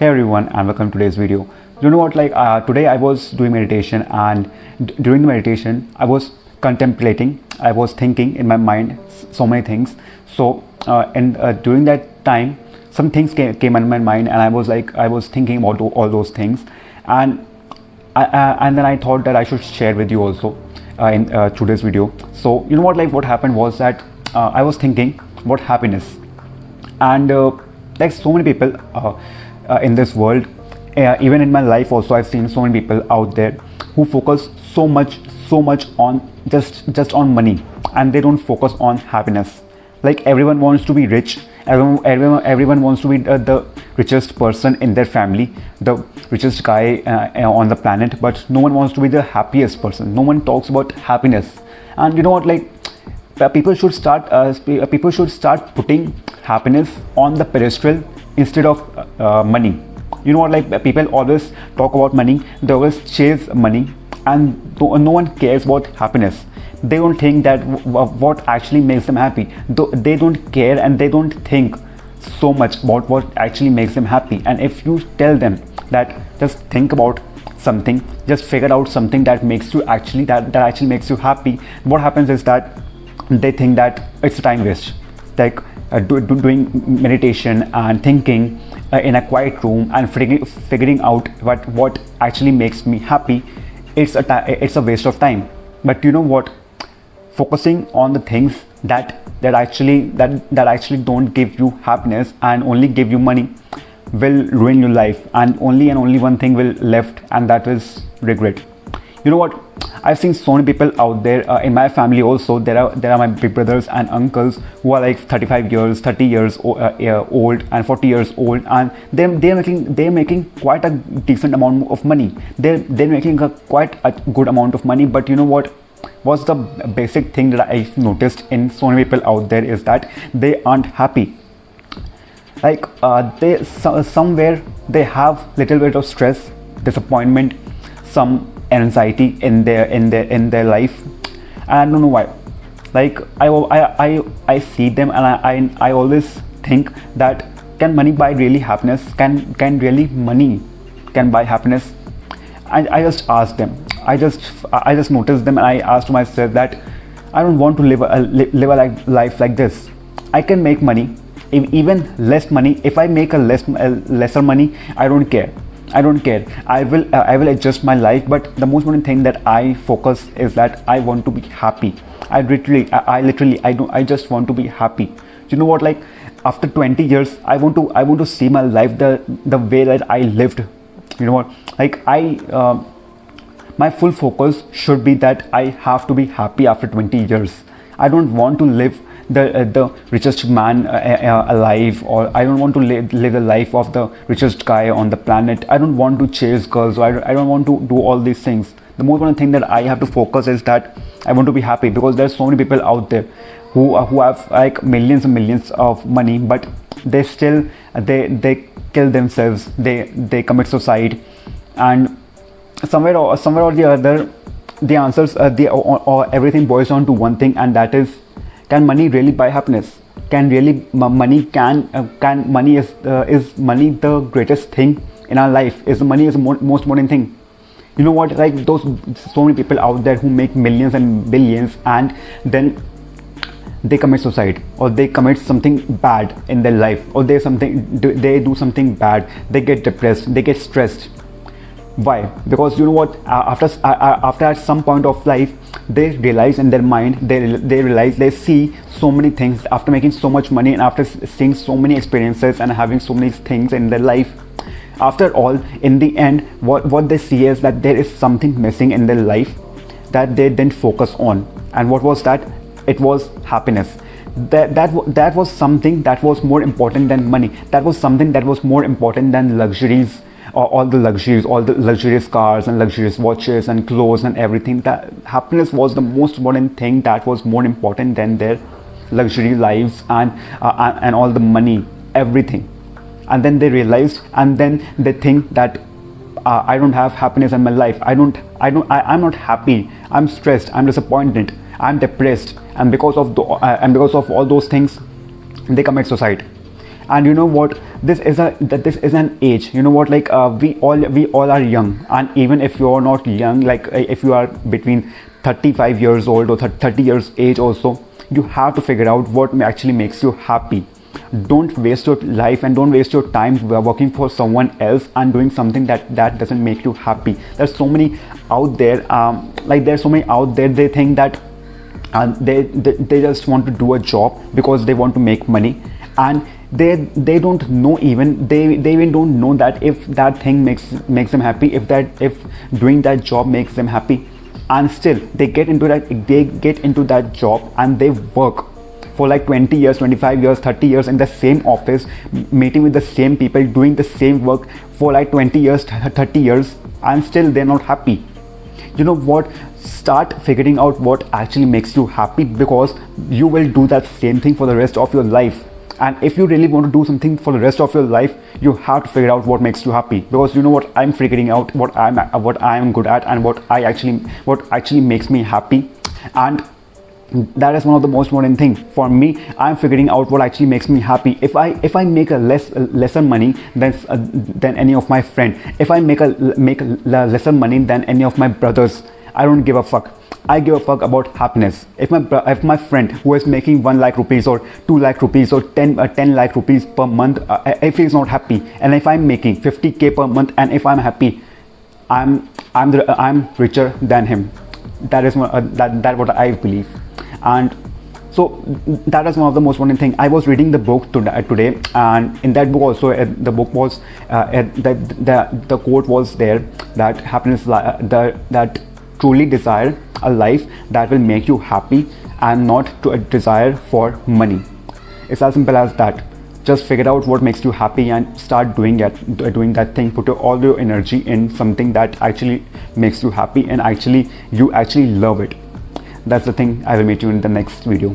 Hey everyone and welcome to today's video. You know what like uh, today I was doing meditation and d- during the meditation I was contemplating, I was thinking in my mind so many things. So uh, and uh, during that time some things came, came in my mind and I was like I was thinking about all those things and I, uh, and then I thought that I should share with you also uh, in uh, today's video. So you know what like what happened was that I was thinking about happiness and like so many people in this world. Uh, even in my life also i've seen so many people out there who focus so much so much on just just on money and they don't focus on happiness. Like everyone wants to be rich. Everyone everyone, everyone wants to be uh, the richest person in their family the richest guy uh, uh, on the planet but no one wants to be the happiest person. No one talks about happiness. And you know what like uh, people should start uh, uh, people should start putting happiness on the pedestal instead of uh, uh, money. You know what like uh, people always talk about money. They always chase money and no, one cares about happiness. They don't think that what actually makes them happy. They don't care and they don't think so much about what actually makes them happy. And if you tell them that just think about something just figure out something that makes you actually that, that actually makes you happy what happens is that they think that it's a time waste. Like do, do, doing meditation and thinking uh, in a quiet room and figuring, figuring out what what actually makes me happy it's a ti- it's a waste of time. But you know what? Focusing on the things that that actually that that actually don't give you happiness and only give you money will ruin your life and only and only one thing will left and that is regret you know what? I've seen so many people out there uh, in my family also there are there are my big brothers and uncles who are like 35 years 30 years o- uh, old and 40 years old and they're, they're making they're making quite a decent amount of money. They're they're making a quite a good amount of money but you know what? What's the basic thing that i've noticed in so many people out there is that they aren't happy. Like uh, they so, somewhere they have little bit of stress disappointment some anxiety in their in their in their life. And i don't know why. Like i i i, I see them and I, I i always think that can money buy really happiness? Can can really money can buy happiness? I, I just asked them. I just i just noticed them and i asked myself that i don't want to live a live a like, life like this. I can make money even less money. If i make a less a lesser money i don't care i don't care. I will uh, i will adjust my life but the most important thing that i focus is that i want to be happy. I literally i, I literally i don't i just want to be happy. You know what like after 20 years i want to i want to see my life the the way that i lived. You know what like i um, my full focus should be that i have to be happy after 20 years. I don't want to live the uh, the richest man uh, alive or i don't want to live, live the life of the richest guy on the planet. I don't want to chase girls I, don't- I don't want to do all these things. The most important thing that i have to focus is that i want to be happy because there's so many people out there who uh, who have like millions and millions of money but they still they they kill themselves. They they commit suicide. And somewhere or somewhere or the other the answers uh, the or, or everything boils down to one thing and that is can money really buy happiness? Can really money can uh, can money is uh, is money the greatest thing in our life? Is money is the mo- most important thing? You know what like those so many people out there who make millions and billions and then they commit suicide or they commit something bad in their life or they something they do something bad they get depressed they get stressed. Why? Because you know what after after at some point of life they realize in their mind they they realize they see so many things after making so much money and after seeing so many experiences and having so many things in their life. After all in the end what what they see is that there is something missing in their life that they didn't focus on. And what was that? It was happiness. That that that was something that was more important than money. That was something that was more important than luxuries all the luxuries all the luxurious cars and luxurious watches and clothes and everything. That happiness was the most important thing that was more important than their luxury lives and uh, and- all the money everything. And then they realized and then they think that uh, i don't have happiness in my life. I don't i don't I, i'm not happy. I'm stressed. I'm disappointed. I'm depressed. And because of the uh, and because of all those things they commit suicide and you know what? This is a that this is an age. You know what? Like uh, we all we all are young. And even if you're not young like uh, if you are between 35 years old or 30 years age also you have to figure out what actually makes you happy. Don't waste your life and don't waste your time working for someone else and doing something that that doesn't make you happy. There's so many out there um, like there's so many out there they think that and they, they they just want to do a job because they want to make money. And they they don't know even they they even don't know that if that thing makes makes them happy if that if doing that job makes them happy. And still they get into that they get into that job and they work for like 20 years 25 years 30 years in the same office meeting with the same people doing the same work for like 20 years 30 years and still they're not happy. You know what? Start figuring out what actually makes you happy because you will do that same thing for the rest of your life and if you really want to do something for the rest of your life you have to figure out what makes you happy. Because you know what? I'm figuring out what i'm what i'm good at and what i actually what actually makes me happy. And that is one of the most important thing for me. I'm figuring out what actually makes me happy. If i if i make a less lesser money than uh, than any of my friend if i make a make a lesser money than any of my brothers i don't give a fuck I give a fuck about happiness. If my if my friend who is making one lakh rupees or two lakh rupees or 10 uh, 10 lakh rupees per month, uh, if he's not happy, and if I'm making 50k per month, and if I'm happy, I'm I'm the, I'm richer than him. That is what, uh, that that what I believe, and so that is one of the most important thing i was reading the book today and in that book also uh, the book was uh, that the, the quote was there that happiness uh, the, that truly desire a life that will make you happy and not to a desire for money. It's as simple as that. Just figure out what makes you happy and start doing it, doing that thing. Put all your energy in something that actually makes you happy and actually you actually love it. That's the thing. I will meet you in the next video.